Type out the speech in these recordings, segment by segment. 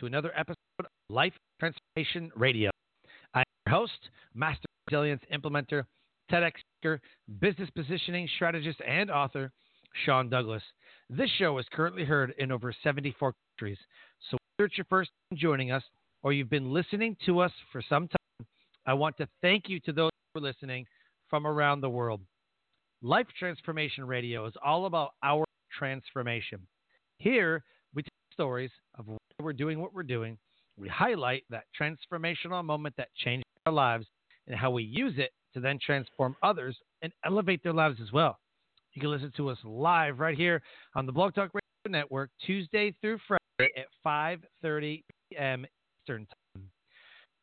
to another episode of Life Transformation Radio. I'm your host, Master Resilience Implementer, TEDx speaker, business positioning strategist, and author, Sean Douglas. This show is currently heard in over 74 countries. So, whether it's your first time joining us or you've been listening to us for some time, I want to thank you to those who are listening from around the world. Life Transformation Radio is all about our transformation. Here, we tell stories of we're doing what we're doing. We highlight that transformational moment that changed our lives and how we use it to then transform others and elevate their lives as well. You can listen to us live right here on the Blog Talk Radio Network Tuesday through Friday at 5:30 p.m. Eastern Time.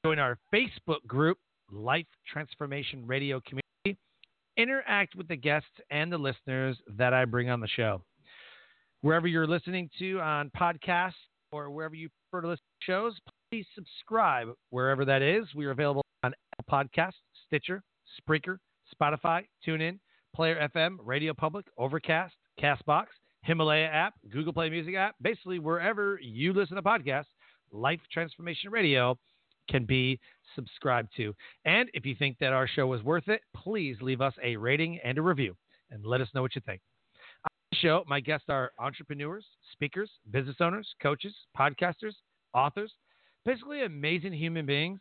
Join our Facebook group, Life Transformation Radio Community. Interact with the guests and the listeners that I bring on the show wherever you're listening to on podcasts or wherever you prefer to listen to shows, please subscribe wherever that is. We are available on Apple Podcasts, Stitcher, Spreaker, Spotify, TuneIn, Player FM, Radio Public, Overcast, Castbox, Himalaya app, Google Play Music app, basically wherever you listen to podcasts, Life Transformation Radio can be subscribed to. And if you think that our show is worth it, please leave us a rating and a review and let us know what you think show, my guests are entrepreneurs, speakers, business owners, coaches, podcasters, authors, basically amazing human beings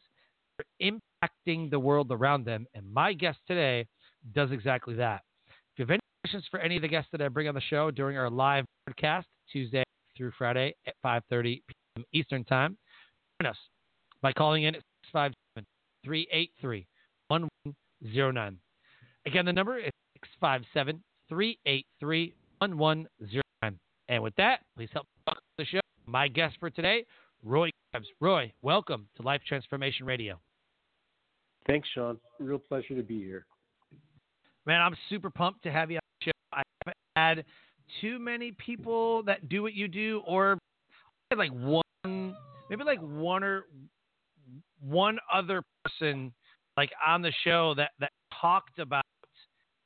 impacting the world around them. And my guest today does exactly that. If you have any questions for any of the guests that I bring on the show during our live broadcast, Tuesday through Friday at 5.30 p.m. Eastern Time, join us by calling in at 657-383-1109. Again, the number is 657 383 1109. And with that, please help the show. My guest for today, Roy Krebs. Roy, welcome to Life Transformation Radio. Thanks, Sean. Real pleasure to be here. Man, I'm super pumped to have you on the show. I haven't had too many people that do what you do, or like one, maybe like one or one other person like on the show that that talked about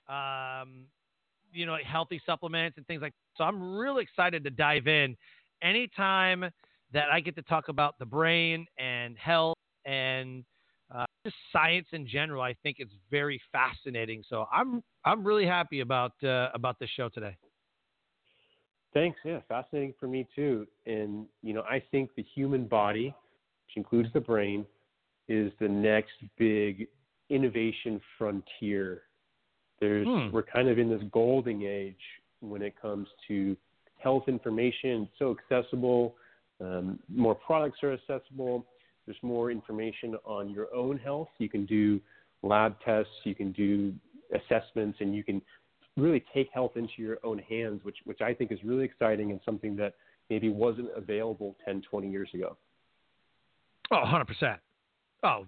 um, you know, healthy supplements and things like that. So I'm really excited to dive in. Anytime that I get to talk about the brain and health and uh, just science in general, I think it's very fascinating. So I'm I'm really happy about uh, about this show today. Thanks. Yeah, fascinating for me too. And you know, I think the human body, which includes the brain, is the next big innovation frontier there's hmm. we're kind of in this golden age when it comes to health information. It's so accessible. Um, more products are accessible. There's more information on your own health. You can do lab tests. You can do assessments, and you can really take health into your own hands, which which I think is really exciting and something that maybe wasn't available 10, 20 years ago. Oh, 100%. Oh,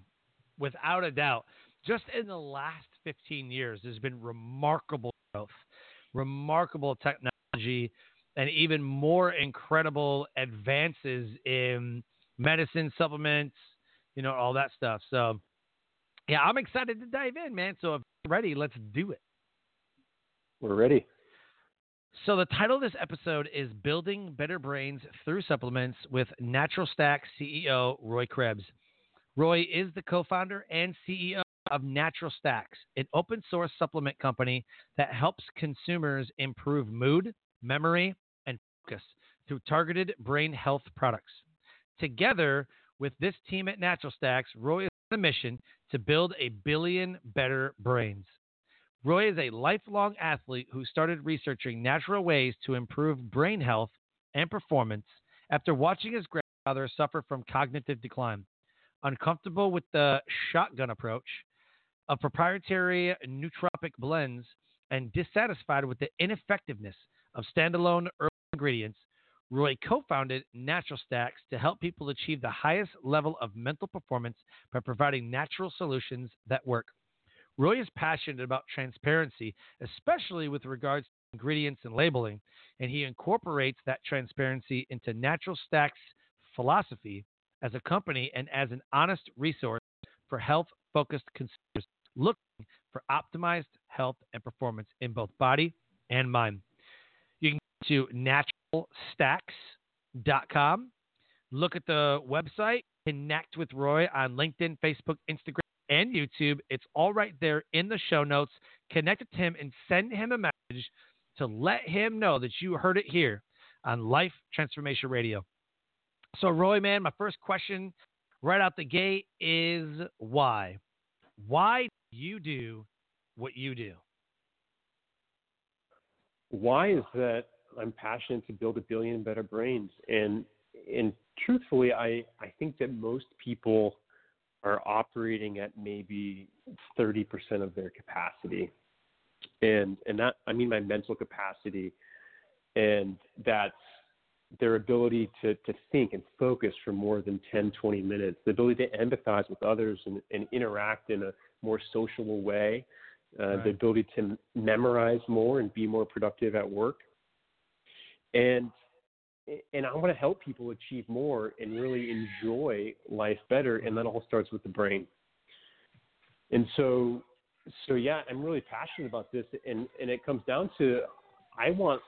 without a doubt. Just in the last 15 years, there's been remarkable growth, remarkable technology, and even more incredible advances in medicine, supplements, you know, all that stuff. So, yeah, I'm excited to dive in, man. So, if you're ready, let's do it. We're ready. So, the title of this episode is Building Better Brains Through Supplements with Natural Stack CEO Roy Krebs. Roy is the co founder and CEO of Natural Stacks, an open source supplement company that helps consumers improve mood, memory, and focus through targeted brain health products. Together with this team at Natural Stacks, Roy is on a mission to build a billion better brains. Roy is a lifelong athlete who started researching natural ways to improve brain health and performance after watching his grandfather suffer from cognitive decline. Uncomfortable with the shotgun approach, of proprietary nootropic blends and dissatisfied with the ineffectiveness of standalone herbal ingredients, Roy co founded Natural Stacks to help people achieve the highest level of mental performance by providing natural solutions that work. Roy is passionate about transparency, especially with regards to ingredients and labeling, and he incorporates that transparency into Natural Stacks philosophy as a company and as an honest resource for health focused consumers looking for optimized health and performance in both body and mind. You can go to naturalstacks.com, look at the website, connect with Roy on LinkedIn, Facebook, Instagram, and YouTube. It's all right there in the show notes. Connect with him and send him a message to let him know that you heard it here on Life Transformation Radio. So, Roy, man, my first question right out the gate is why? Why do you do what you do? Why is that I'm passionate to build a billion better brains, and and truthfully, I I think that most people are operating at maybe 30% of their capacity, and and that I mean my mental capacity, and that's their ability to, to think and focus for more than 10, 20 minutes, the ability to empathize with others and, and interact in a more sociable way, uh, right. the ability to memorize more and be more productive at work. And and I want to help people achieve more and really enjoy life better. And that all starts with the brain. And so, so yeah, I'm really passionate about this. And, and it comes down to, I want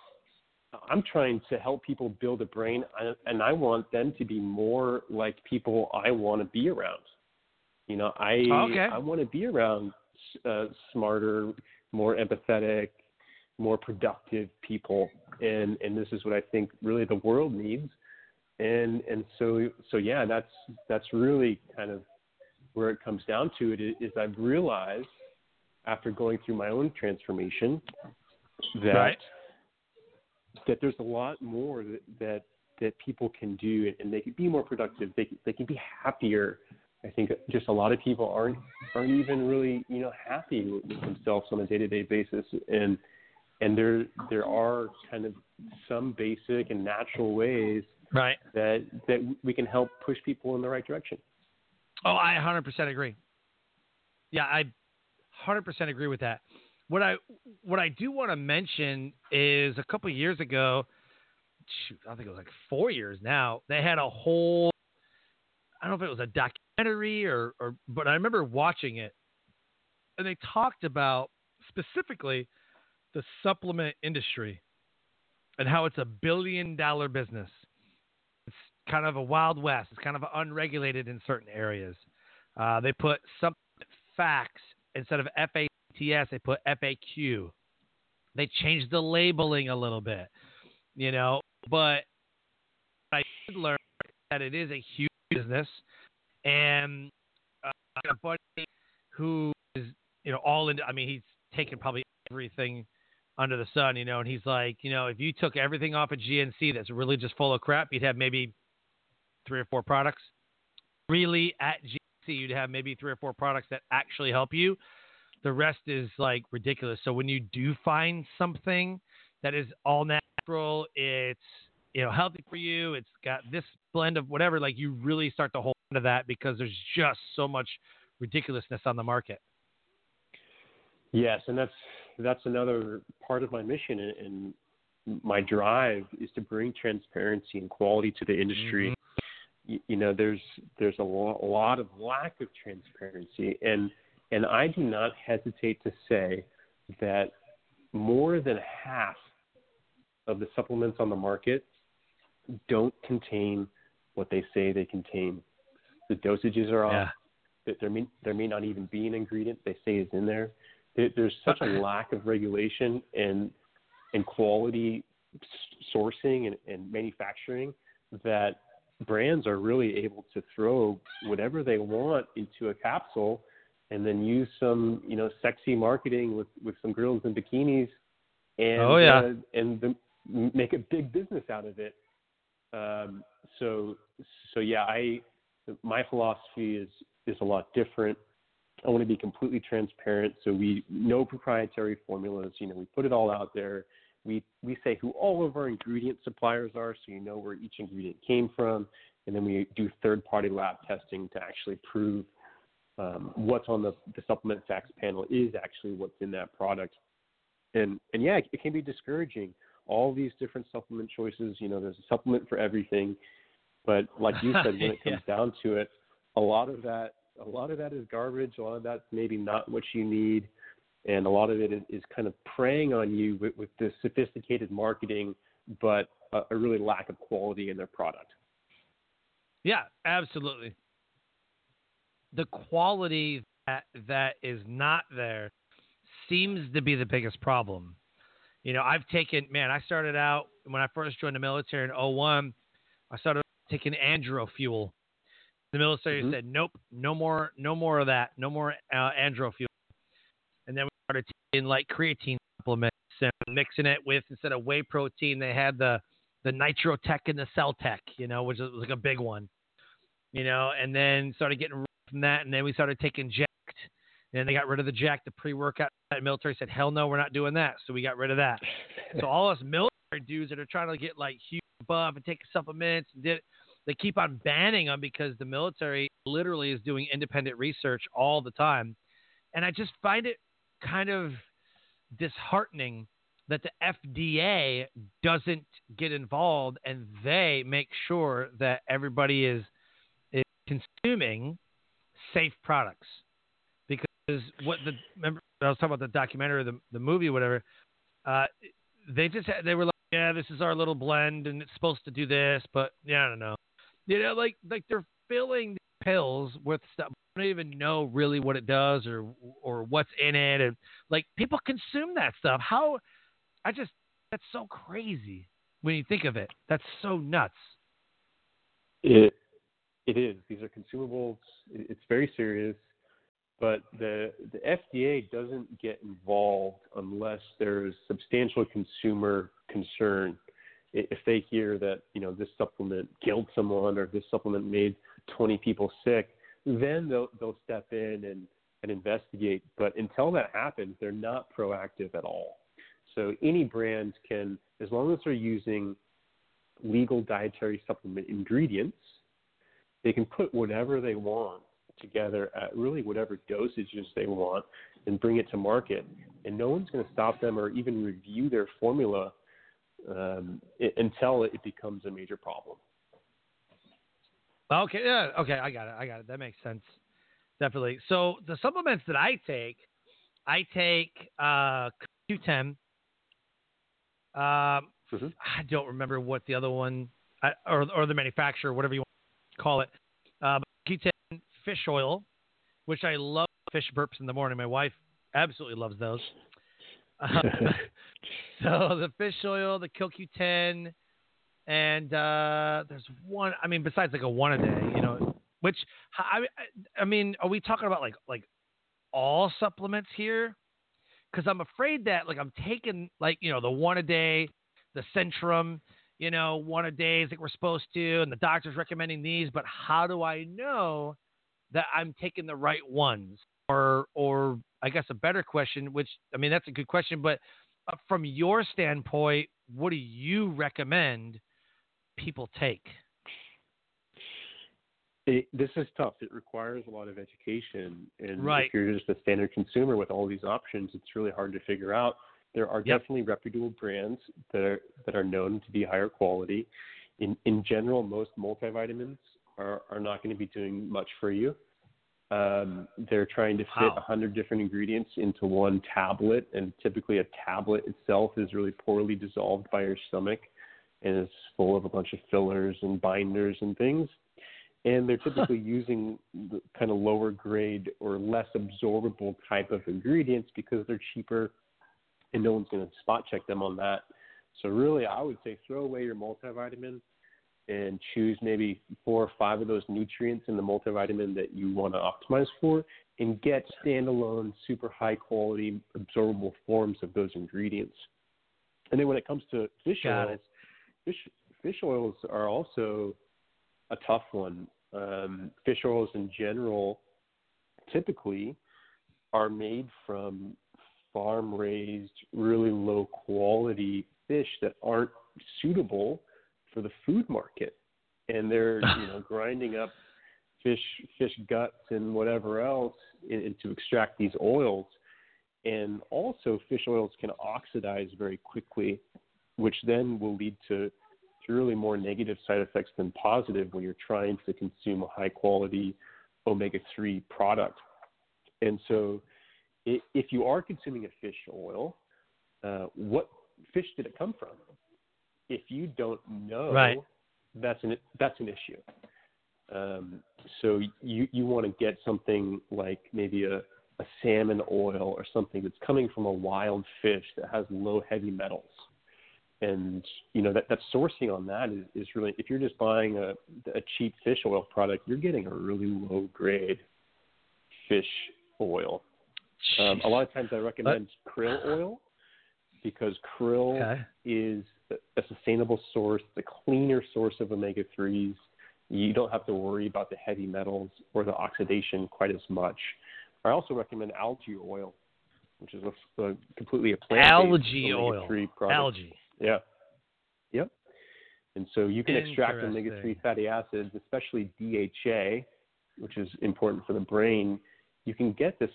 I'm trying to help people build a brain, and I want them to be more like people I want to be around. You know, I okay. I want to be around uh, smarter, more empathetic, more productive people, and and this is what I think really the world needs. And and so so yeah, that's that's really kind of where it comes down to it is I've realized after going through my own transformation that right that there's a lot more that that, that people can do and they can be more productive. They they can be happier. I think just a lot of people aren't aren't even really you know happy with, with themselves on a day to day basis and and there there are kind of some basic and natural ways right that that we can help push people in the right direction. Oh, I 100% agree. Yeah, I 100% agree with that. What I what I do want to mention is a couple years ago, shoot, I think it was like four years now. They had a whole, I don't know if it was a documentary or, or but I remember watching it, and they talked about specifically the supplement industry and how it's a billion dollar business. It's kind of a wild west. It's kind of unregulated in certain areas. Uh, they put some facts instead of FA They put FAQ. They changed the labeling a little bit, you know, but I did learn that it is a huge business. And uh, a buddy who is, you know, all into, I mean, he's taken probably everything under the sun, you know, and he's like, you know, if you took everything off of GNC that's really just full of crap, you'd have maybe three or four products. Really, at GNC, you'd have maybe three or four products that actually help you the rest is like ridiculous. So when you do find something that is all natural, it's you know healthy for you, it's got this blend of whatever, like you really start to hold on to that because there's just so much ridiculousness on the market. Yes, and that's that's another part of my mission and, my drive is to bring transparency and quality to the industry. Mm-hmm. You, you, know, there's there's a, lo- a lot of lack of transparency and and I do not hesitate to say that more than half of the supplements on the market don't contain what they say they contain. The dosages are off. Yeah. There may, there may not even be an ingredient they say is in there. there there's such a lack of regulation and and quality sourcing and, and manufacturing that brands are really able to throw whatever they want into a capsule and then use some you know sexy marketing with with some girls in bikinis and oh, yeah. uh, and the, make a big business out of it. Um, so so yeah i my philosophy is is a lot different. I want to be completely transparent. So we no proprietary formulas. You know we put it all out there. We we say who all of our ingredient suppliers are, so you know where each ingredient came from, and then we do third-party lab testing to actually prove um, what's on the, the supplement facts panel is actually what's in that product. And and yeah, it can be discouraging. All these different supplement choices, you know, there's a supplement for everything. But like you said, when it comes yeah. down to it, a lot of that a lot of that is garbage. A lot of that's maybe not what you need and a lot of it is, is kind of preying on you with, with this sophisticated marketing, but a, a really lack of quality in their product. Yeah, absolutely. The quality that that is not there seems to be the biggest problem. You know, I've taken man, I started out when I first joined the military in 01, I started taking andro fuel. The military mm-hmm. said, "Nope, no more no more of that. No more uh, andro fuel." And then we started taking like creatine supplements and mixing it with instead of whey protein, they had the the Nitrotech and the Cell-Tech, you know, which was like a big one, you know, and then started getting from that, and then we started taking Jack3d, and they got rid of the Jack, the pre-workout. The military said, "Hell no, we're not doing that," so we got rid of that. so all us military dudes that are trying to get like huge buff and take supplements and did, they keep on banning them because the military literally is doing independent research all the time, and I just find it kind of disheartening that the FDA doesn't get involved and they make sure that everybody is, is consuming safe products. Because what the remember I was talking about the documentary, the the movie, whatever. Uh, they just they were like, yeah, this is our little blend and it's supposed to do this, but yeah, I don't know. You know, like like they're filling pills with stuff I don't even know really what it does or or what's in it, and like people consume that stuff. How? I just that's so crazy when you think of it. That's so nuts. It it is. These are consumables. It's very serious, but the the FDA doesn't get involved unless there's substantial consumer concern. If they hear that you know this supplement killed someone or this supplement made 20 people sick, then they'll they'll step in and and investigate. But until that happens, they're not proactive at all. So any brand can, as long as they're using legal dietary supplement ingredients, they can put whatever they want together at really whatever dosages they want and bring it to market. And no one's going to stop them or even review their formula um, it, until it becomes a major problem. Okay, yeah, okay, I got it. I got it. That makes sense. Definitely. So the supplements that I take, I take uh, Q10. Um, mm-hmm. I don't remember what the other one, I, or or the manufacturer, whatever you want call it. Uh, Q10 fish oil, which I love fish burps in the morning. My wife absolutely loves those. Uh, so the fish oil, the CoQ10, and uh, there's one. I mean, besides like a one a day, you know, which I, I mean, are we talking about like like all supplements here? Because I'm afraid that like I'm taking like you know the one a day, the Centrum, you know, one a day is like we're supposed to, and the doctor's recommending these. But how do I know that I'm taking the right ones? Or or I guess a better question, which I mean that's a good question, but uh, from your standpoint, what do you recommend people take? It, this is tough. It requires a lot of education, and right. if you're just a standard consumer with all these options, it's really hard to figure out. There are yep. definitely reputable brands that are that are known to be higher quality. In in general, most multivitamins are are not going to be doing much for you. Um, they're trying to fit a wow. hundred different ingredients into one tablet, and typically a tablet itself is really poorly dissolved by your stomach and is full of a bunch of fillers and binders and things. And they're typically using the kind of lower grade or less absorbable type of ingredients because they're cheaper and no one's going to spot check them on that. So, really, I would say throw away your multivitamin and choose maybe four or five of those nutrients in the multivitamin that you want to optimize for and get standalone, super high quality, absorbable forms of those ingredients. And then when it comes to fish Got oils, it fish fish oils are also a tough one. Um, fish oils in general typically are made from farm raised, really low quality fish that aren't suitable for the food market, and they're you know grinding up fish fish guts and whatever else in, in, to extract these oils. And also, fish oils can oxidize very quickly, which then will lead to, to really more negative side effects than positive when you're trying to consume a high quality omega 3 product. And so, if you are consuming a fish oil, uh, what fish did it come from? If you don't know, right. that's an that's an issue. Um, so you you want to get something like maybe a, a salmon oil or something that's coming from a wild fish that has low heavy metals. And you know that that sourcing on that is, is really if you're just buying a, a cheap fish oil product, you're getting a really low grade fish oil. Um, a lot of times I recommend krill oil because krill okay. is a sustainable source, the cleaner source of omega 3s. You don't have to worry about the heavy metals or the oxidation quite as much. I also recommend algae oil, which is a, a completely a plant algae oil. Product. Algae. Yeah. Yep. And so you can extract omega 3 fatty acids, especially DHA, which is important for the brain. You can get this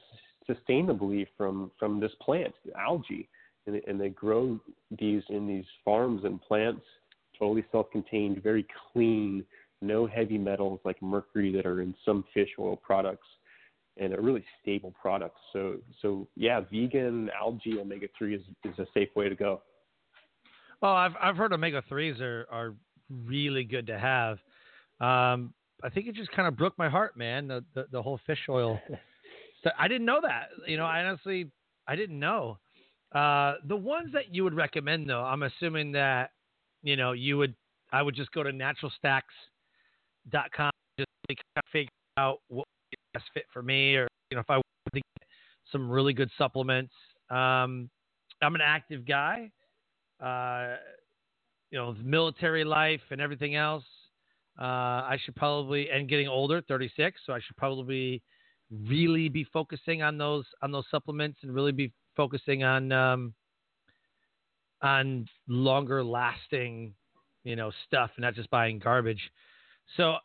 sustainably from from this plant, algae, and, and they grow these in these farms and plants, totally self-contained, very clean, no heavy metals like mercury that are in some fish oil products, and a really stable product. So so yeah, vegan algae omega three is is a safe way to go. Well, I've I've heard omega threes are are really good to have. Um, I think it just kind of broke my heart, man. The the, the whole fish oil So I didn't know that. You know, I honestly I didn't know. Uh, the ones that you would recommend, though, I'm assuming that you know you would. I would just go to naturalstacks.com just to kind of figure out what best fit for me, or you know, if I want to get some really good supplements. Um, I'm an active guy. Uh, you know, military life and everything else. Uh, I should probably and getting older, 36, so I should probably really be focusing on those on those supplements and really be focusing on um, on longer lasting, you know, stuff and not just buying garbage. So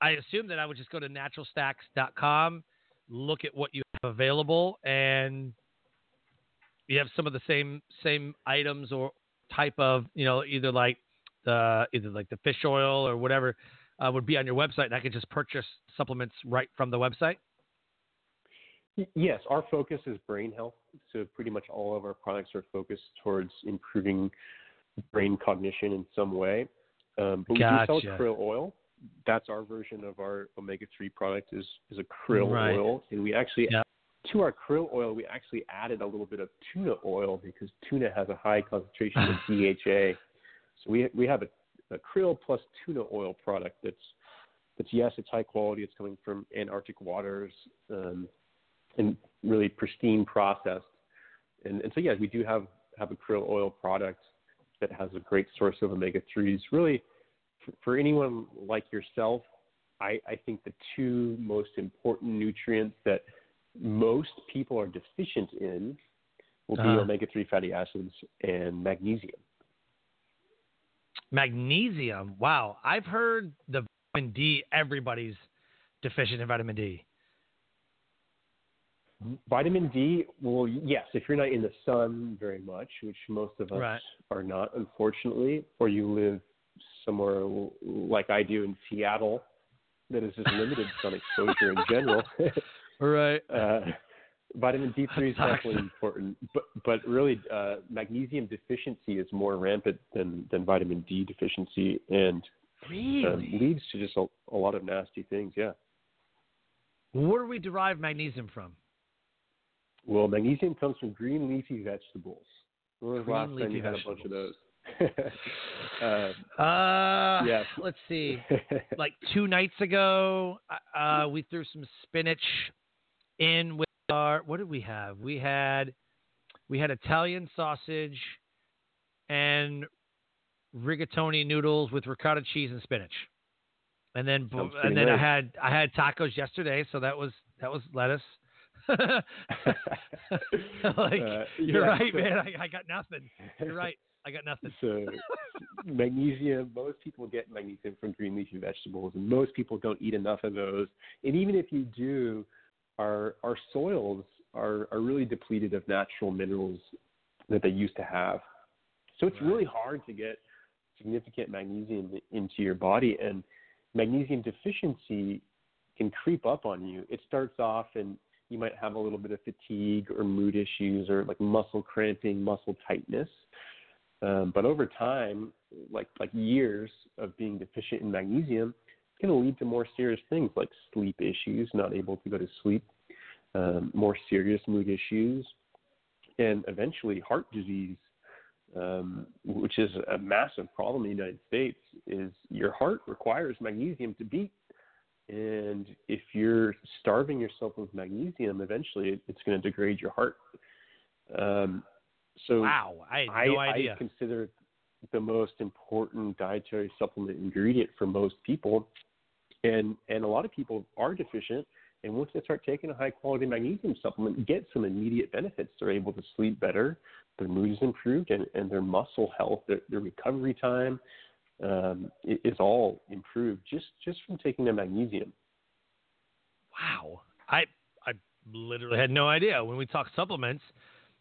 I assume that I would just go to naturalstacks.com, look at what you have available, and you have some of the same same items or type of, you know, either like the either like the fish oil or whatever uh, would be on your website, and I could just purchase supplements right from the website. Yes, our focus is brain health. So pretty much all of our products are focused towards improving brain cognition in some way. Um, but gotcha. we do sell krill oil. That's our version of our omega three product is is a krill right. oil, and we actually yep. to our krill oil we actually added a little bit of tuna oil because tuna has a high concentration of DHA. So we we have a, a krill plus tuna oil product that's that's yes, it's high quality. It's coming from Antarctic waters. Um, and really pristine processed. And, and so, yeah, we do have, have a krill oil product that has a great source of omega 3s. Really, for, for anyone like yourself, I, I think the two most important nutrients that most people are deficient in will be uh, omega 3 fatty acids and magnesium. Magnesium. Wow. I've heard the vitamin D, everybody's deficient in vitamin D. Vitamin D, well, yes, if you're not in the sun very much, which most of us right. are not, unfortunately, or you live somewhere like I do in Seattle, that is just limited sun exposure in general. right. Uh, vitamin D3 is definitely important, but but really, uh, magnesium deficiency is more rampant than than vitamin D deficiency, and really? uh, leads to just a, a lot of nasty things. Yeah. Where do we derive magnesium from? Well, magnesium comes from green leafy vegetables. When was the last time you had vegetables. a bunch of those? uh, uh, yes. Let's see. like two nights ago, uh, we threw some spinach in with our. What did we have? We had we had Italian sausage and rigatoni noodles with ricotta cheese and spinach. And then and then nice. I had I had tacos yesterday, so that was that was lettuce. like uh, you're yeah, right, so, man. I, I, got nothing. You're right. I got nothing. So magnesium, most people get magnesium from green leafy vegetables, and most people don't eat enough of those. And even if you do, our our soils are are really depleted of natural minerals that they used to have. So it's Right. really hard to get significant magnesium into your body, and magnesium deficiency can creep up on you. It starts off and you might have a little bit of fatigue or mood issues or like muscle cramping, muscle tightness. Um, but over time, like like years of being deficient in magnesium, it's going to lead to more serious things like sleep issues, not able to go to sleep, um, more serious mood issues, and eventually heart disease, um, which is a massive problem in the United States. Is your heart requires magnesium to beat, and if you're starving yourself of magnesium, eventually it, it's going to degrade your heart. Um, so Wow, I I, no idea. I consider it the most important dietary supplement ingredient for most people, and and a lot of people are deficient. And once they start taking a high quality magnesium supplement, get some immediate benefits. They're able to sleep better, their mood is improved, and, and their muscle health, their, their recovery time um, is all improved just just from taking the magnesium. Wow, I I literally had no idea. When we talk supplements,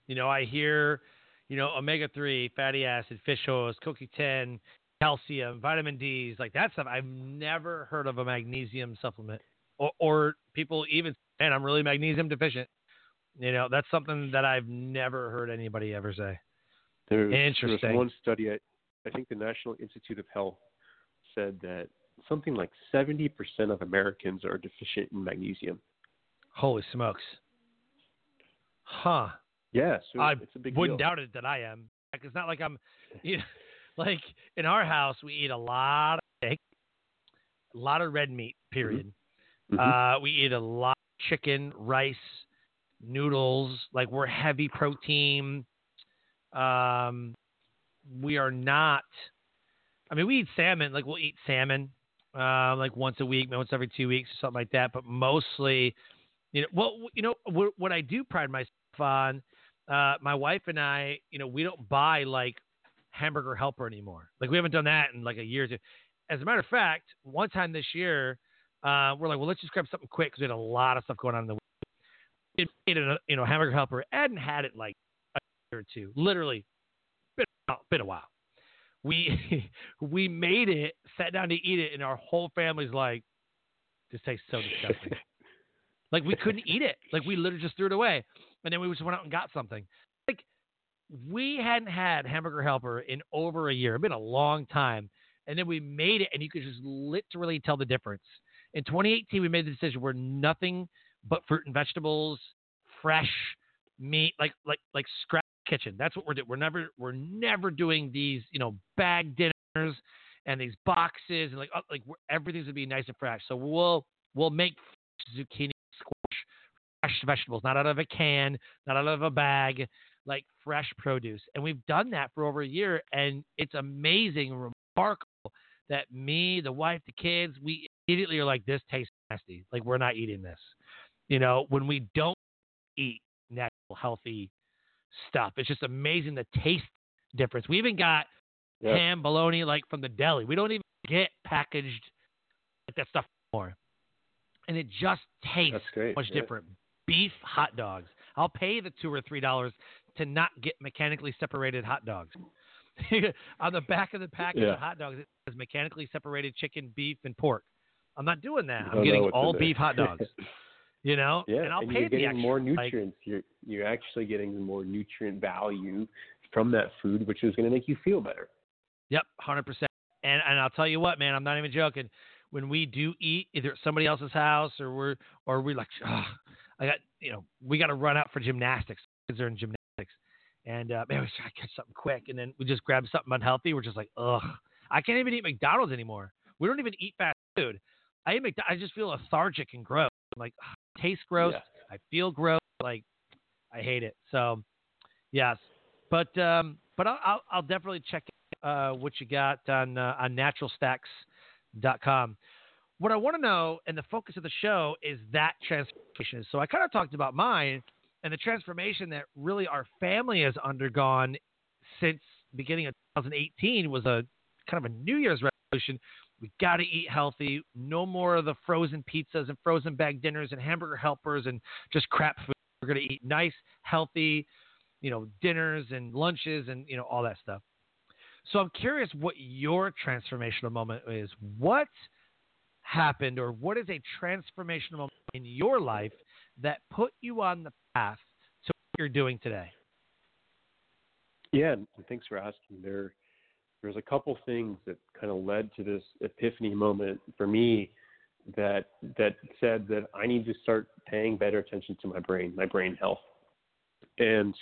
you know, I hear, you know, omega three, fatty acid, fish oils, CoQ10, calcium, vitamin D's, like that stuff. I've never heard of a magnesium supplement, or, or people even, and I'm really magnesium deficient. You know, that's something that I've never heard anybody ever say. There's, Interesting. There's one study, I, I think the National Institute of Health said that something like 70% of Americans are deficient in magnesium. Holy smokes. Huh. Yeah, so I it's a big wouldn't deal. doubt it that I am. Like, it's not like I'm, you know, like in our house we eat a lot of steak, a lot of red meat. Period. Mhm. Uh, we eat a lot of chicken, rice, noodles. Like we're heavy protein. Um, we are not. I mean, we eat salmon. Like we'll eat salmon, uh, like once a week, once every two weeks, or something like that. But mostly, you know, well, you know, what, I do pride myself on, uh, my wife and I, you know, we don't buy like hamburger helper anymore. Like we haven't done that in like a year. As a matter of fact, one time this year, uh, we're like, well, let's just grab something quick because we had a lot of stuff going on in the week. It made a you know hamburger helper. I hadn't had it like a year or two, literally, been a, been a while. We we made it, sat down to eat it, and our whole family's like, this tastes so disgusting. Like we couldn't eat it. Like we literally just threw it away, and then we just went out and got something. Like we hadn't had hamburger helper in over a year. It'd been a long time, and then we made it, and you could just literally tell the difference. In 2018, we made the decision we're nothing but fruit and vegetables, fresh meat, like like like scrap kitchen. That's what we're doing. We're never we're never doing these you know bag dinners and these boxes and like uh, like everything's gonna be nice and fresh. So we'll we'll make zucchini squash fresh vegetables, not out of a can, not out of a bag, like fresh produce. And we've done that for over a year, and it's amazing, remarkable that me, the wife, the kids, we immediately are like, this tastes nasty. Like we're not eating this. You know, when we don't eat natural, healthy stuff, it's just amazing the taste difference. We even got Yeah. ham, bologna, like from the deli. We don't even get packaged like that stuff anymore. And it just tastes much yeah. different. Beef hot dogs. I'll pay the two or three dollars to not get mechanically separated hot dogs. On the back of the package Yeah. of hot dogs, it says mechanically separated chicken, beef, and pork. I'm not doing that. I'm getting all beef hot dogs. You know, Yeah, and I'll pay you're getting extra. more like- nutrients. you're you're actually getting more nutrient value from that food, which is going to make you feel better. Yep, hundred percent. And and I'll tell you what, man, I'm not even joking. When we do eat, either at somebody else's house or we're or we like, oh, I got you know, we got to run out for gymnastics. Kids are in gymnastics, and uh, man, we try to catch something quick, and then we just grab something unhealthy. We're just like, ugh, I can't even eat McDonald's anymore. We don't even eat fast food. I eat McDonald's. I just feel lethargic and gross. I'm like, ugh, tastes gross. Yeah. I feel gross. Like, I hate it. So, yes, but um, but I'll I'll, I'll definitely check uh, what you got on uh, on naturalstacks.com. What I want to know, and the focus of the show is that transformation. So I kind of talked about mine and the transformation that really our family has undergone since beginning of 2018 was a kind of a New Year's resolution. We got to eat healthy. No more of the frozen pizzas and frozen bag dinners and hamburger helpers and just crap food. We're going to eat nice, healthy, you know, dinners and lunches and you know all that stuff. So I'm curious what your transformational moment is. What happened or what is a transformational moment in your life that put you on the path to what you're doing today? Yeah, thanks for asking. There, there's a couple things that kind of led to this epiphany moment for me that that said that I need to start paying better attention to my brain, my brain health. And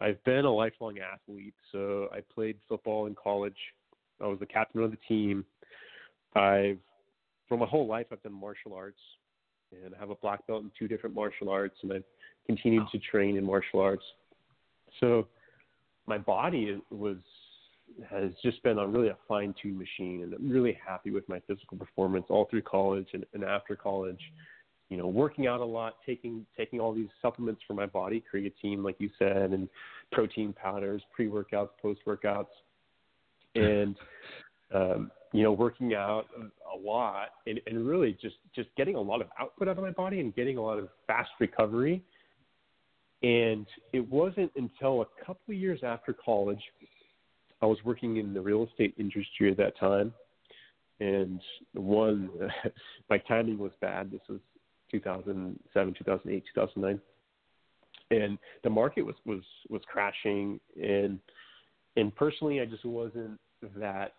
I've been a lifelong athlete, so I played football in college. I was the captain of the team. I've for my whole life I've done martial arts and I have a black belt in two different martial arts and I've continued to train in martial arts. So my body was has just been a really a fine tuned machine and I'm really happy with my physical performance all through college and, and after college. You know, working out a lot, taking taking all these supplements for my body, creatine, like you said, and protein powders, pre workouts, post workouts. And um, you know, working out a lot and, and really just, just getting a lot of output out of my body and getting a lot of fast recovery. And it wasn't until a couple of years after college, I was working in the real estate industry at that time. And one, my timing was bad. This was 2007, 2008, 2009. And the market was, was, was crashing. And, and personally, I just wasn't that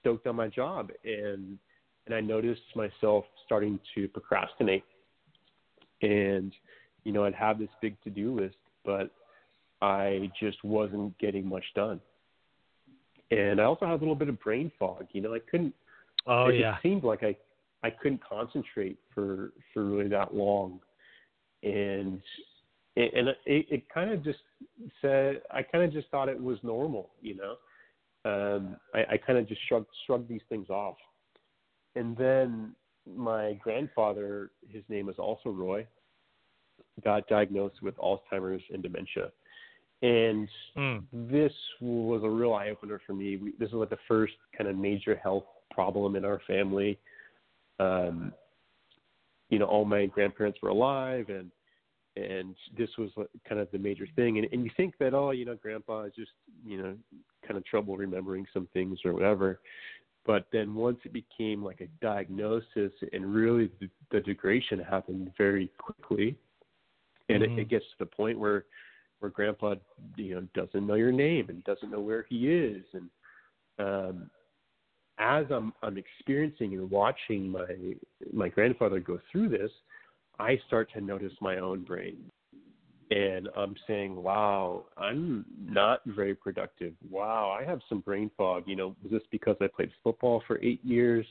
stoked on my job and and I noticed myself starting to procrastinate. And you know, I'd have this big to-do list, but I just wasn't getting much done. And I also had a little bit of brain fog. You know, I couldn't. Oh it, yeah. It seemed like I I couldn't concentrate for for really that long, and and it, it kind of just said I kind of just thought it was normal. You know, um, I, I kind of just shrugged shrugged these things off. And then my grandfather, his name is also Roy, got diagnosed with Alzheimer's and dementia. And mm. this was a real eye opener for me. We, this was like the first kind of major health problem in our family. Um, you know, all my grandparents were alive, and and this was kind of the major thing. And, and you think that, oh, you know, grandpa is just, you know, kind of trouble remembering some things or whatever. But then once it became like a diagnosis and really the, the degradation happened very quickly. And mm-hmm. it, it gets to the point where, where grandpa, you know, doesn't know your name and doesn't know where he is. And, um, as I'm, I'm experiencing and watching my, my grandfather go through this, I start to notice my own brain. And I'm saying, wow, I'm not very productive. Wow, I have some brain fog. You know, was this because I played football for eight years?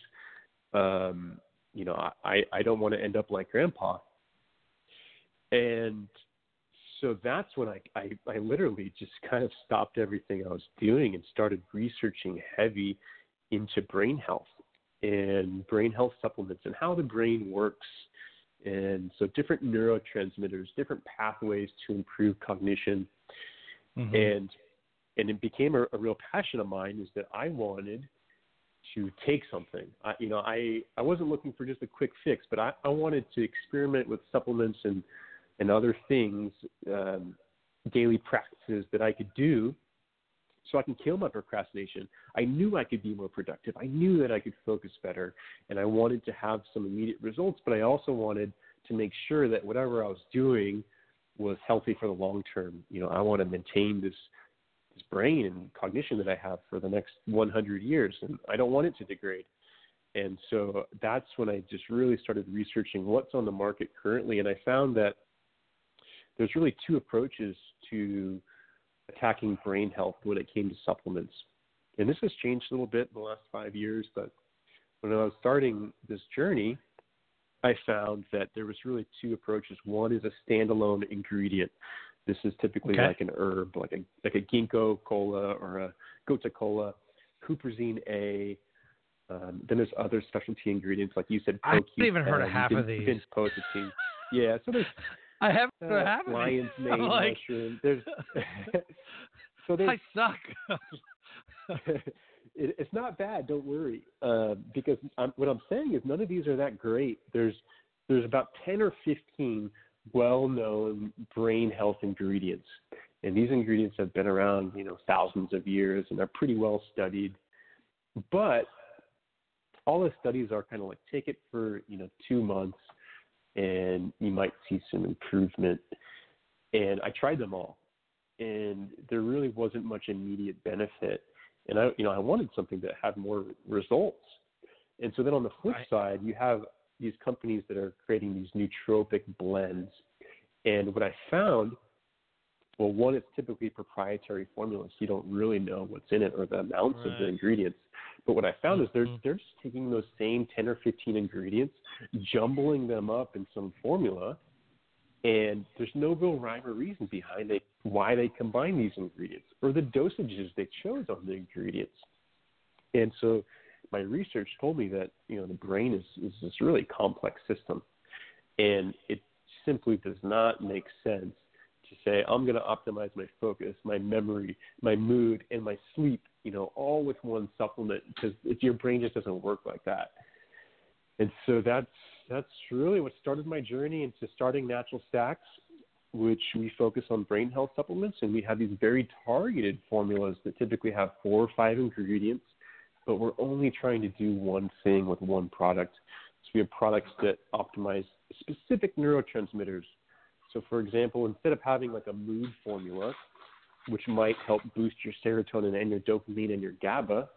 Um, you know, I, I don't want to end up like grandpa. And so that's when I, I, I literally just kind of stopped everything I was doing and started researching heavy into brain health and brain health supplements and how the brain works and so different neurotransmitters, different pathways to improve cognition. Mm-hmm. And and it became a, a, real passion of mine is that I wanted to take something. I, you know, I, I wasn't looking for just a quick fix, but I, I wanted to experiment with supplements and, and other things, um, daily practices that I could do so I can kill my procrastination. I knew I could be more productive. I knew that I could focus better, and I wanted to have some immediate results. But I also wanted to make sure that whatever I was doing was healthy for the long term. You know, I want to maintain this this brain and cognition that I have for the next 100 years, and I don't want it to degrade. And so that's when I just really started researching what's on the market currently, and I found that there's really two approaches to attacking brain health when it came to supplements. And this has changed a little bit in the last five years, but when I was starting this journey, I found that there was really two approaches. One is a standalone ingredient. This is typically okay. like an herb, like a like a ginkgo cola or a gotu kola, huperzine A. Um, then there's other specialty ingredients, like you said. I haven't even heard of half of these. Yeah, so there's I have uh, to have lion's mane like... mushroom. There's so I suck. it, it's not bad. Don't worry, uh, because I'm, what I'm saying is none of these are that great. There's there's about ten or fifteen well-known brain health ingredients, and these ingredients have been around, you know, thousands of years and are pretty well studied. But all the studies are kind of like take it for you know two months, and you might see some improvement. And I tried them all, and there really wasn't much immediate benefit. And I, you know, I wanted something that had more results. And so then on the flip Right. side, you have these companies that are creating these nootropic blends. And what I found, well, one, it's typically proprietary formulas. So you don't really know what's in it or the amounts of the ingredients. But what I found is they're Mhm. they're just taking those same 10 or 15 ingredients, jumbling them up in some formula, and there's no real rhyme or reason behind it why they combine these ingredients or the dosages they chose on the ingredients. And so my research told me that you know the brain is, is this really complex system, and it simply does not make sense to say I'm going to optimize my focus, my memory, my mood, and my sleep, you know, all with one supplement because your brain just doesn't work like that. And so that's that's really what started my journey into starting Natural Stacks, which we focus on brain health supplements, and we have these very targeted formulas that typically have four or five ingredients, but we're only trying to do one thing with one product. So we have products that optimize specific neurotransmitters. So, for example, instead of having like a mood formula, which might help boost your serotonin and your dopamine and your GABA,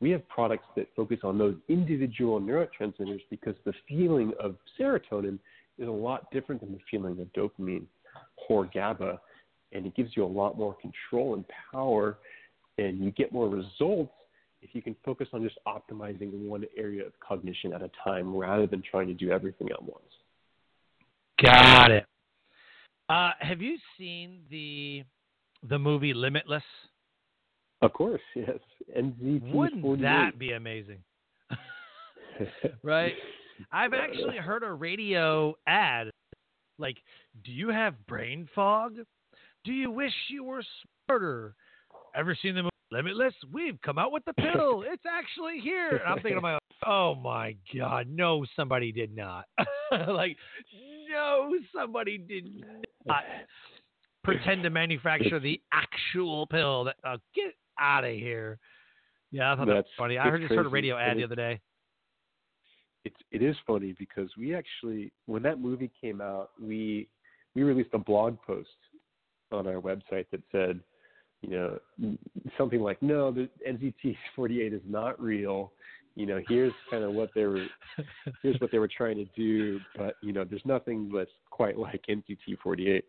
we have products that focus on those individual neurotransmitters because the feeling of serotonin is a lot different than the feeling of dopamine or GABA, and it gives you a lot more control and power, and you get more results if you can focus on just optimizing one area of cognition at a time rather than trying to do everything at once. Got it. Uh, have you seen the the movie Limitless? Of course, yes. NZT Wouldn't that be amazing? right? I've actually heard a radio ad like, "Do you have brain fog? Do you wish you were smarter? Ever seen the movie Limitless? We've come out with the pill. It's actually here." And I'm thinking to myself, "Oh my god, no, somebody did not. like, no, somebody did not pretend to manufacture the actual pill. That uh, get out of here." Yeah, I thought that was That's- funny. I heard just heard a radio ad And the other day. it's it is funny because we actually when that movie came out we we released a blog post on our website that said you know something like no the NZT48 is not real you know here's kind of what they were here's what they were trying to do but you know there's nothing that's quite like NZT48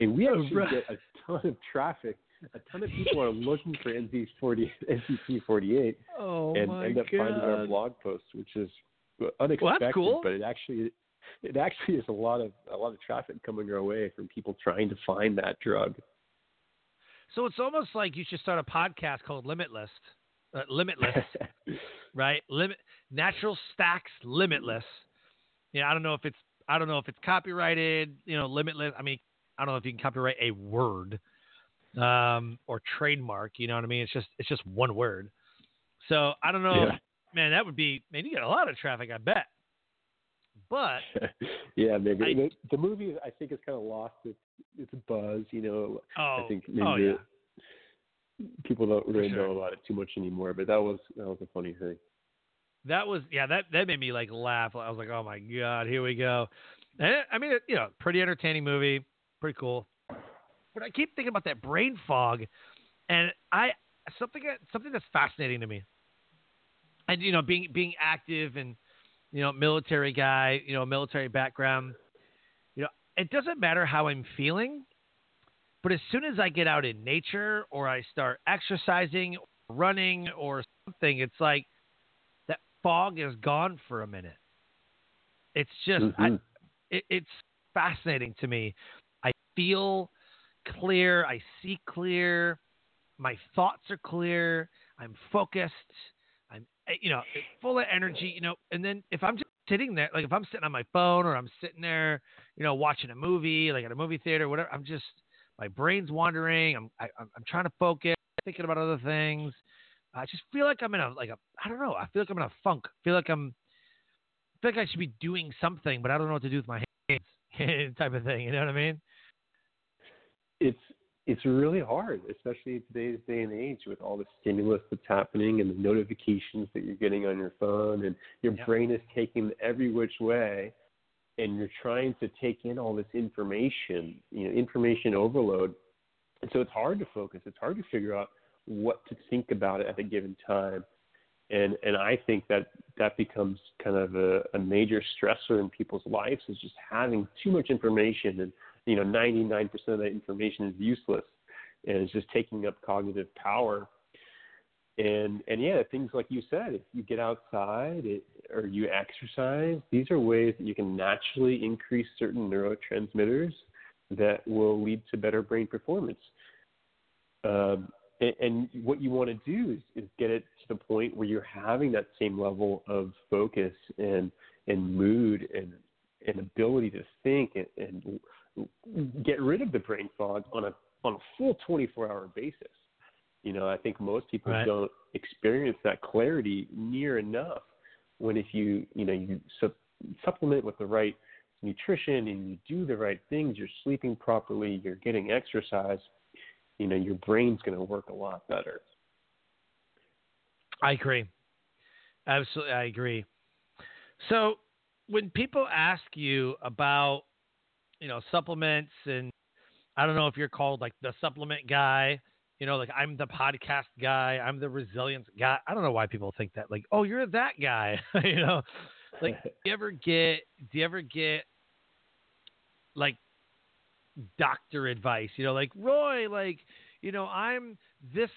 and we Oh, actually right. get a ton of traffic a ton of people are looking for NZT40 NZT48 Oh and end up finding our blog post, which is unexpected. cool. But it actually, it actually is a lot of a lot of traffic coming our way from people trying to find that drug. So it's almost like you should start a podcast called Limitless, uh, Limitless, right? Limit Natural Stacks Limitless. Yeah, I don't know if it's I don't know if it's copyrighted. You know, Limitless. I mean, I don't know if you can copyright a word um, or trademark. You know what I mean? It's just it's just one word. So I don't know. Yeah. Man, that would be man. You get a lot of traffic, I bet. But yeah, maybe I- the, the movie I think has kind of lost its its buzz. You know, oh, I think oh, maybe oh yeah. people don't really sure. know about it too much anymore. But that was that was a funny thing. That was yeah. That that made me like laugh. I was like, oh my god, here we go. And it- I mean, it, you know, pretty entertaining movie, pretty cool. But I keep thinking about that brain fog, and I something something that's fascinating to me. And you know, being being active and you know, military guy, you know, military background. You know, it doesn't matter how I'm feeling, but as soon as I get out in nature or I start exercising, or running, or something, it's like that fog is gone for a minute. It's just, I, Mhm. it, it's fascinating to me. I feel clear. I see clear. My thoughts are clear. I'm focused. Eh, you know, full of energy. You know, and then if I'm just sitting there, like if I'm sitting on my phone or I'm sitting there, you know, watching a movie, like at a movie theater, whatever, I'm just my brain's wandering. I'm I, am i am trying to focus, thinking about other things. I just feel like I'm in a like a I don't know. I feel like I'm in a funk. I feel like I'm I feel like I should be doing something, but I don't know what to do with my hands, type of thing. You know what I mean? It's it's really hard, especially in today's day and age with all the stimulus that's happening and the notifications that you're getting on your phone and your yep. brain is taking every which way and you're trying to take in all this information, you know, information overload. And so it's hard to focus. It's hard to figure out what to think about it at a given time. And and I think that that becomes kind of a, a major stressor in people's lives is just having too much information and you know 99% of that information is useless and it's just taking up cognitive power. And and yeah things like you said if you get outside it, or you exercise these are ways that you can naturally increase certain neurotransmitters that will lead to better brain performance. Um, and, and, what you want to do is, is get it to the point where you're having that same level of focus and and mood and and ability to think and, and get rid of the brain fog on a on a full 24 hour basis you know, I think most people right. don't experience that clarity near enough when if you, you know, you su- supplement with the right nutrition and you do the right things, you're sleeping properly, you're getting exercise, you know, your brain's going to work a lot better. I agree. Absolutely, I agree. So, when people ask you about, you know, supplements and I don't know if you're called like the supplement guy you know, like I'm the podcast guy, I'm the resilience guy. I don't know why people think that. Like, oh, you're that guy. you know, like, do you ever get? Do you ever get like doctor advice? You know, like Roy, like, you know, I'm this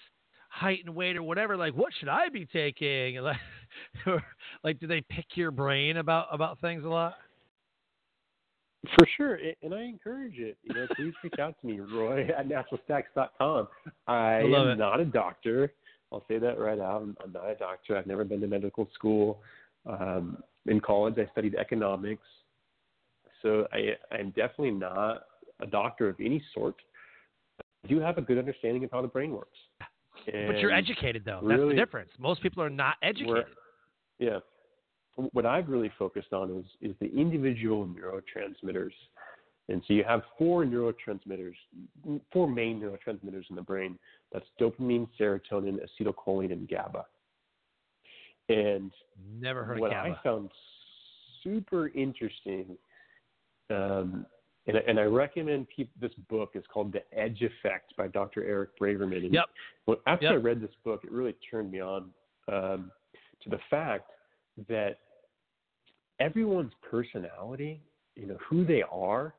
height and weight or whatever. Like, what should I be taking? Like, or, like, do they pick your brain about about things a lot? For sure, and I encourage it. You know, please reach out to me, Roy at naturalstacks.com. I, I am it. not a doctor. I'll say that right out. I'm, I'm not a doctor. I've never been to medical school. Um, in college, I studied economics, so I, I'm definitely not a doctor of any sort. I do have a good understanding of how the brain works. And but you're educated, though. Really, That's the difference. Most people are not educated. Yeah, what I've really focused on is is the individual neurotransmitters. And so you have four neurotransmitters, four main neurotransmitters in the brain. That's dopamine, serotonin, acetylcholine, and GABA. And never heard what of GABA. I found super interesting, um, and, and, I recommend people, this book is called The Edge Effect by Dr. Eric Braverman. And yep. after yep. I read this book, it really turned me on um, to the fact that everyone's personality, you know, who they are,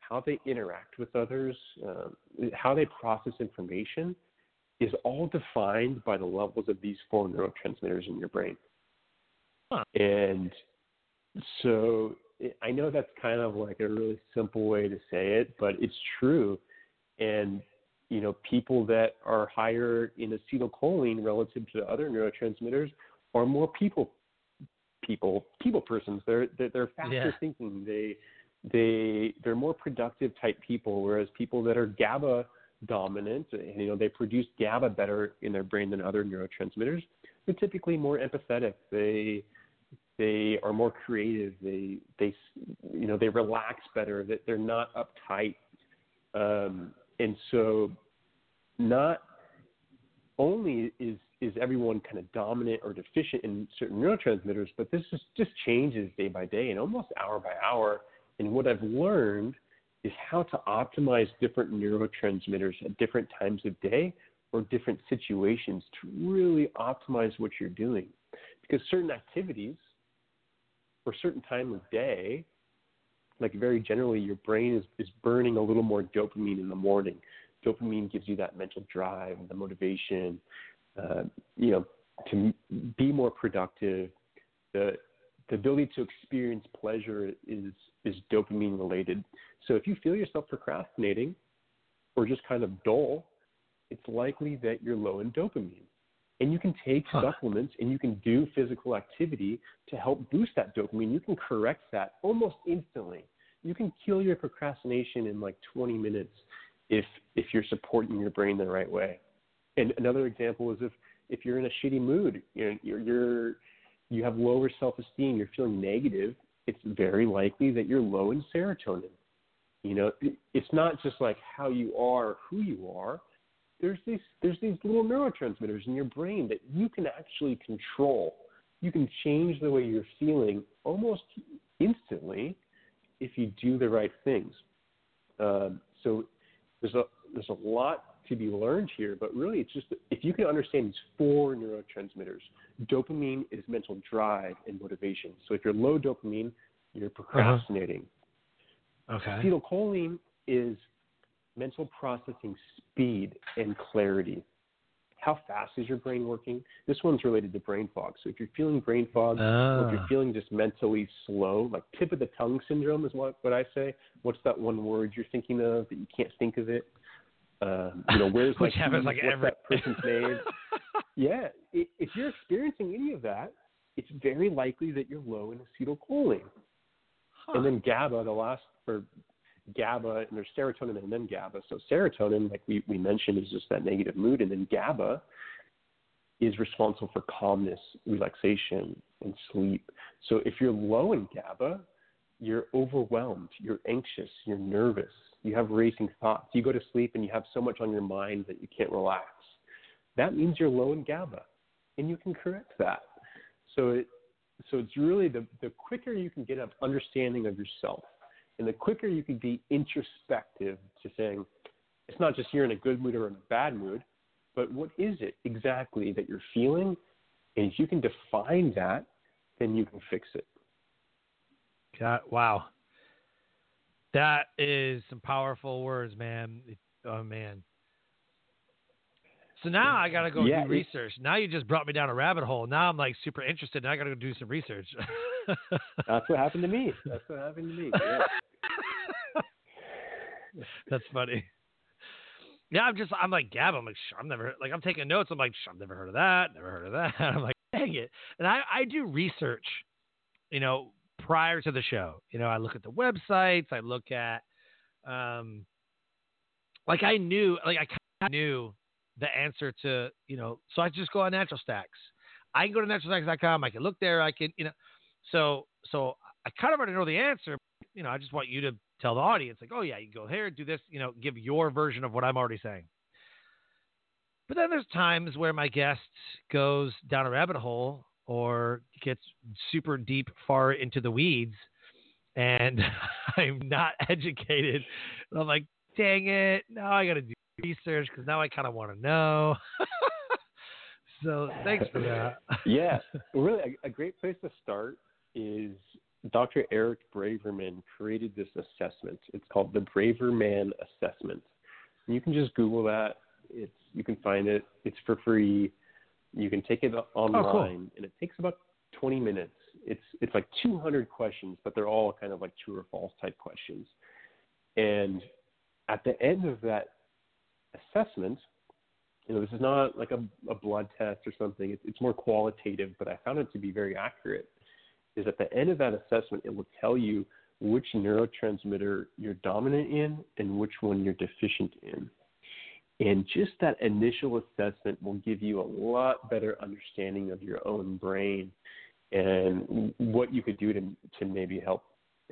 how they interact with others, uh, how they process information, is all defined by the levels of these four neurotransmitters in your brain. Huh. And so I know that's kind of like a really simple way to say it, but it's true. And you know, people that are higher in acetylcholine relative to other neurotransmitters are more people people people persons. They're they're, they're faster yeah. thinking. They they they're more productive type people. Whereas people that are GABA dominant, and you know they produce GABA better in their brain than other neurotransmitters. They're typically more empathetic. They they are more creative. They they you know they relax better. That they're not uptight. Um, and so not only is is everyone kind of dominant or deficient in certain neurotransmitters, but this just, just changes day by day and almost hour by hour. And what I've learned is how to optimize different neurotransmitters at different times of day or different situations to really optimize what you're doing. Because certain activities or certain time of day, like very generally, your brain is, is burning a little more dopamine in the morning. Dopamine gives you that mental drive, and the motivation, uh, you know, to be more productive. The the ability to experience pleasure is is dopamine related. So if you feel yourself procrastinating or just kind of dull, it's likely that you're low in dopamine. And you can take huh. supplements and you can do physical activity to help boost that dopamine. You can correct that almost instantly. You can kill your procrastination in like 20 minutes if if you're supporting your brain the right way. And another example is if if you're in a shitty mood, you're you're, you're you have lower self-esteem, you're feeling negative, it's very likely that you're low in serotonin. You know, it's not just like how you are, who you are. There's these there's these little neurotransmitters in your brain that you can actually control. You can change the way you're feeling almost instantly if you do the right things. Uh, so there's a there's a lot to be learned here, but really it's just if you can understand these four neurotransmitters. Dopamine is mental drive and motivation. So if you're low dopamine, you're procrastinating. Uh-huh. Okay. Acetylcholine is mental processing speed and clarity. How fast is your brain working? This one's related to brain fog. So if you're feeling brain fog, or if you're ah. feeling just mentally slow, like tip of the tongue syndrome is what, what I say. What's that one word you're thinking of that you can't think of it? Um, you know, where's Which like happens like what's every... that person's name? yeah, if you're experiencing any of that, it's very likely that you're low in acetylcholine. Huh. And then GABA, the last or GABA, and there's serotonin and then GABA. So serotonin, like we, we mentioned, is just that negative mood, and then GABA is responsible for calmness, relaxation, and sleep. So if you're low in GABA, you're overwhelmed, you're anxious, you're nervous, you have racing thoughts. You go to sleep and you have so much on your mind that you can't relax. That means you're low in GABA, and you can correct that. So it, so it's really the, the quicker you can get an understanding of yourself, and the quicker you can be introspective to saying, it's not just you're in a good mood or in a bad mood, but what is it exactly that you're feeling? And if you can define that, then you can fix it. God, wow. That is some powerful words, man. Oh man. So now I got to go yeah, do research. Now you just brought me down a rabbit hole. Now I'm like super interested. Now I got to go do some research. That's what happened to me. That's what happened to me. Yeah. That's funny. Yeah, I'm just I'm like Gab. I'm like I'm never like I'm taking notes. I'm like I've never heard of that. Never heard of that. I'm like dang it. And I I do research, you know, prior to the show. You know, I look at the websites. I look at, um, like I knew, like I kind of knew the answer to, you know, so I just go on Natural Stacks. I can go to naturalstacks.com. I can look there. I can, you know, so so I kind of already know the answer. You know, I just want you to tell the audience, like, oh yeah, you go here, do this. You know, give your version of what I'm already saying. But then there's times where my guest goes down a rabbit hole or gets super deep far into the weeds and I'm not educated. I'm like, dang it. Now I got to do research because now I kind of want to know. so thanks for that. yeah. Really, a, a great place to start is Dr. Eric Braverman created this assessment. It's called the Braverman Assessment. And you can just Google that. It's you can find it. It's for free. You can take it online, oh, cool. and it takes about 20 minutes. It's it's like 200 questions, but they're all kind of like true or false type questions. And at the end of that assessment, you know, this is not like a, a blood test or something. It's, it's more qualitative, but I found it to be very accurate. Is at the end of that assessment, it will tell you which neurotransmitter you're dominant in and which one you're deficient in. And just that initial assessment will give you a lot better understanding of your own brain and what you could do to, to maybe help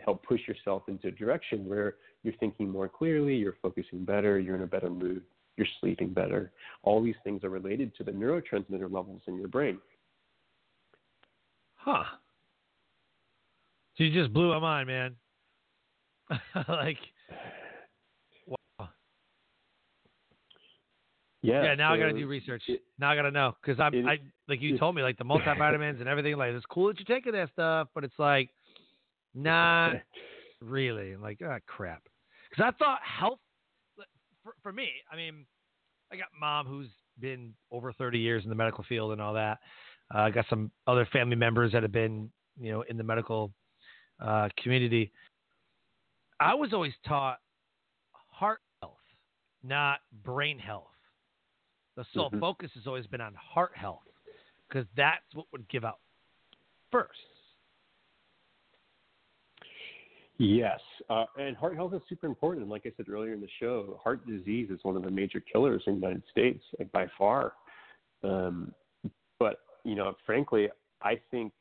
help push yourself into a direction where you're thinking more clearly, you're focusing better, you're in a better mood, you're sleeping better. All these things are related to the neurotransmitter levels in your brain. Huh. So you just blew my mind, man. like Yeah. Yeah. Now so I got to do research. It, now I got to know because I'm, I like you told me like the multivitamins and everything. Like it's cool that you're taking that stuff, but it's like not really. I'm like ah crap. Because I thought health for, for me. I mean, I got mom who's been over 30 years in the medical field and all that. Uh, I got some other family members that have been you know in the medical uh, community. I was always taught heart health, not brain health. The sole mm-hmm. focus has always been on heart health because that's what would give out first. Yes, uh, and heart health is super important. And like I said earlier in the show, heart disease is one of the major killers in the United States, like by far. Um, but you know, frankly, I think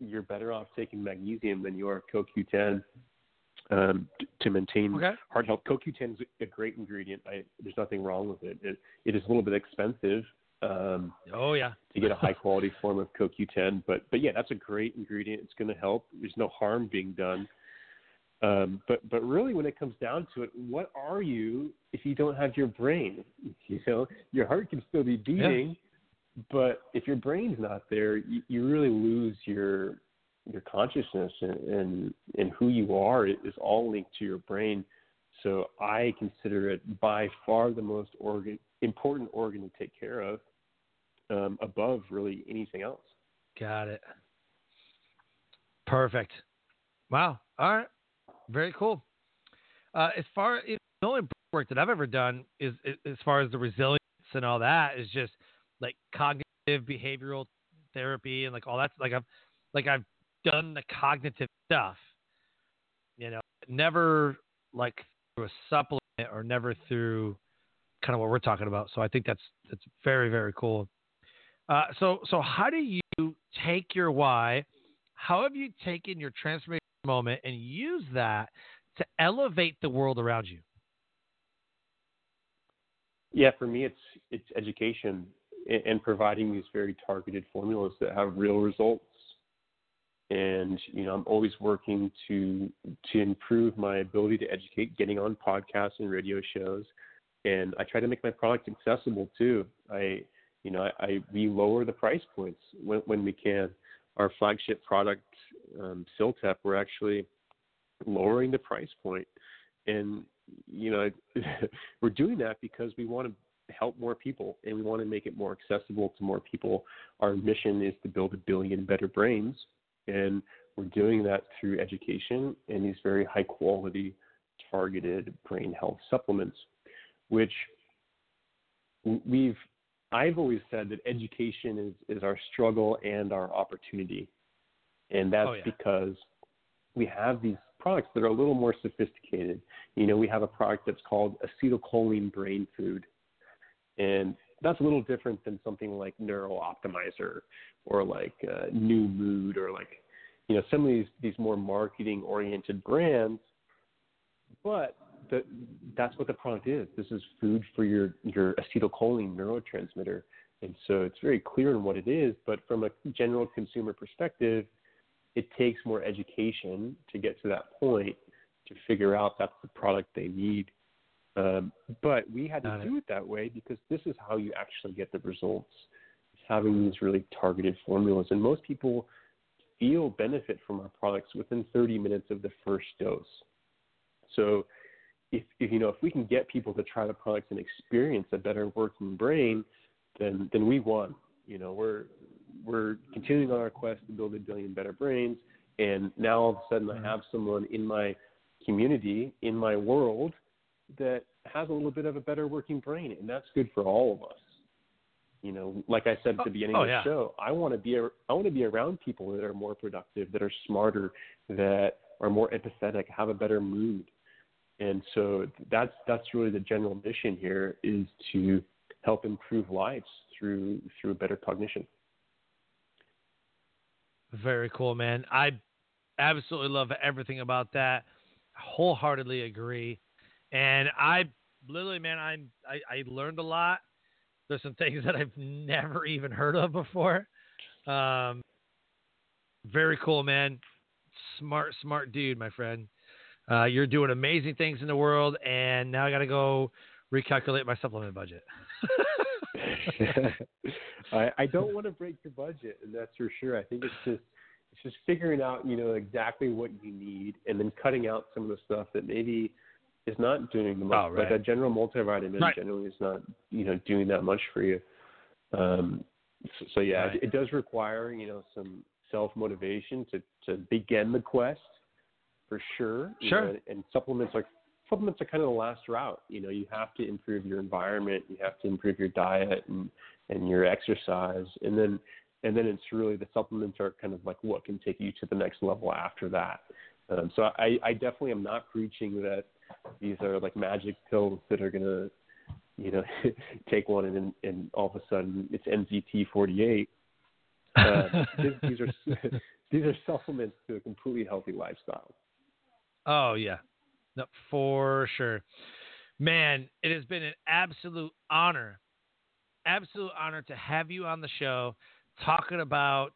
you're better off taking magnesium than you are CoQ10 um, to maintain okay. heart health. CoQ10 is a great ingredient. I, there's nothing wrong with it. It, it is a little bit expensive. Um, oh yeah. to get a high quality form of CoQ10, but but yeah, that's a great ingredient. It's going to help. There's no harm being done. Um, but but really, when it comes down to it, what are you if you don't have your brain? You know, your heart can still be beating, yeah. but if your brain's not there, you, you really lose your your consciousness and, and and who you are is all linked to your brain. So I consider it by far the most organ, important organ to take care of, um, above really anything else. Got it. Perfect. Wow. All right. Very cool. Uh, as far as the only work that I've ever done is, is as far as the resilience and all that is just like cognitive behavioral therapy and like all that. Like I've like I've done the cognitive stuff, you know, never like through a supplement or never through kind of what we're talking about. So I think that's that's very very cool. Uh, so so how do you take your why? How have you taken your transformation moment and use that to elevate the world around you? Yeah, for me, it's it's education and providing these very targeted formulas that have real results. And you know, I'm always working to to improve my ability to educate, getting on podcasts and radio shows, and I try to make my product accessible too. I you know, I, I we lower the price points when when we can. Our flagship product um, CILTEP, we're actually lowering the price point, and you know we're doing that because we want to help more people and we want to make it more accessible to more people. Our mission is to build a billion better brains, and we're doing that through education and these very high quality targeted brain health supplements, which we've I've always said that education is, is our struggle and our opportunity. And that's oh, yeah. because we have these products that are a little more sophisticated. You know, we have a product that's called acetylcholine brain food. And that's a little different than something like Neuro Optimizer or like uh, New Mood or like, you know, some of these, these more marketing oriented brands. But the, that's what the product is. This is food for your, your acetylcholine neurotransmitter. And so it's very clear in what it is. But from a general consumer perspective, it takes more education to get to that point to figure out that's the product they need. Um, but we had to do it. that way because this is how you actually get the results. It's having these really targeted formulas, and most people feel benefit from our products within 30 minutes of the first dose. So, if, if you know if we can get people to try the products and experience a better working brain, then then we won. You know, we're we're continuing on our quest to build a billion better brains. And now all of a sudden, I mm-hmm. have someone in my community, in my world, that has a little bit of a better working brain, and that's good for all of us. You know, like I said at the oh, beginning oh, of the yeah. show, I want to be I want to be around people that are more productive, that are smarter, that are more empathetic, have a better mood, and so that's that's really the general mission here is to help improve lives through through better cognition. Very cool, man. I absolutely love everything about that. Wholeheartedly agree. And I literally, man, I, I, I learned a lot. There's some things that I've never even heard of before. Um, very cool, man. Smart, smart dude, my friend. Uh, you're doing amazing things in the world, and now I got to go recalculate my supplement budget. I, I don't want to break your budget, and that's for sure. I think it's just it's just figuring out you know exactly what you need, and then cutting out some of the stuff that maybe is not doing the most. Oh, right. Like a general multivitamin right. generally is not you know doing that much for you. Um, so, so yeah, right. it, it does require you know some self motivation to to begin the quest for sure. Sure. Know, and, and supplements are supplements are kind of the last route. You know, you have to improve your environment, you have to improve your diet and and your exercise, and then and then it's really the supplements are kind of like what can take you to the next level after that. Um, so I, I definitely am not preaching that these are like magic pills that are gonna, you know, take one and and all of a sudden it's NZT 48. Uh, these are these are supplements to a completely healthy lifestyle. Oh yeah, no, for sure, man. It has been an absolute honor, absolute honor to have you on the show, talking about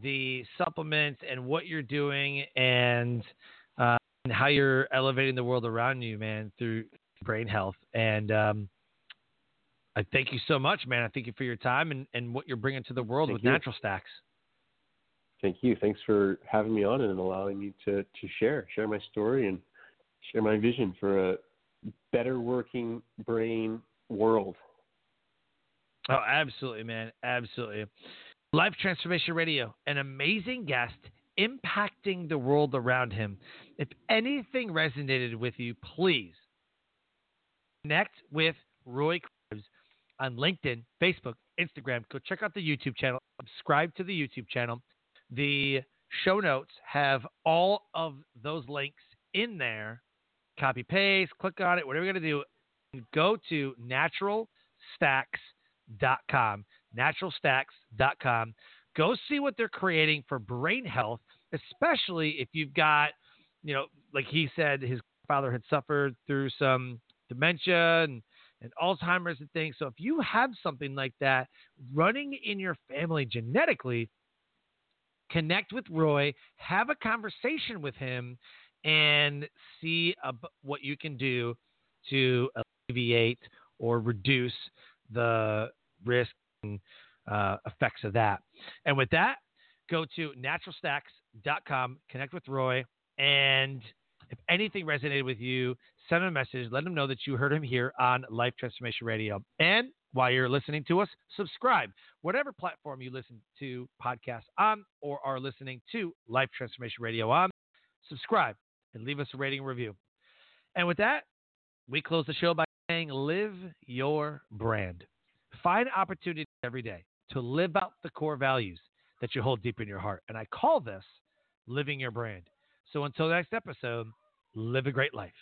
the supplements and what you're doing and, uh, and how you're elevating the world around you, man, through brain health. And um, I thank you so much, man. I thank you for your time and, and what you're bringing to the world thank with you. Natural Stacks. Thank you. Thanks for having me on and allowing me to, to share, share my story and share my vision for a better working brain world. Oh, absolutely, man. Absolutely. Life Transformation Radio, an amazing guest impacting the world around him. If anything resonated with you, please connect with Roy Krebs on LinkedIn, Facebook, Instagram. Go check out the YouTube channel, subscribe to the YouTube channel. The show notes have all of those links in there. Copy paste, click on it, whatever you're going to do. Go to naturalstacks.com. Naturalstacks.com. Go see what they're creating for brain health, especially if you've got, you know, like he said, his father had suffered through some dementia and, and Alzheimer's and things. So if you have something like that running in your family genetically, connect with Roy, have a conversation with him, and see what you can do to alleviate or reduce the risk uh, effects of that. And with that, go to naturalstacks.com, connect with Roy, and if anything resonated with you, send him a message. Let him know that you heard him here on Life Transformation Radio. And while you're listening to us, subscribe. Whatever platform you listen to podcasts on or are listening to Life Transformation Radio on, subscribe and leave us a rating and review. And with that, we close the show by saying live your brand. Find opportunities every day to live out the core values that you hold deep in your heart. And I call this living your brand. So until next episode, live a great life.